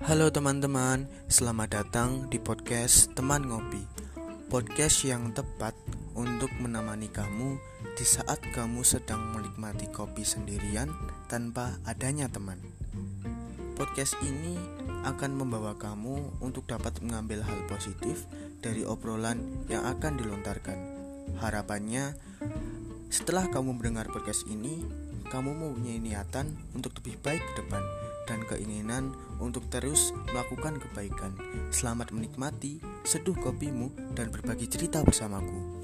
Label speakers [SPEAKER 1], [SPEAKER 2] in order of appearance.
[SPEAKER 1] Halo teman-teman, selamat datang di podcast Teman Ngopi. Podcast yang tepat untuk menemani kamu di saat kamu sedang menikmati kopi sendirian tanpa adanya teman. Podcast ini akan membawa kamu untuk dapat mengambil hal positif dari obrolan yang akan dilontarkan. Harapannya, setelah kamu mendengar podcast ini, kamu mempunyai niatan untuk lebih baik ke depan dan keinginan untuk terus melakukan kebaikan. Selamat menikmati, seduh kopimu, dan berbagi cerita bersamaku.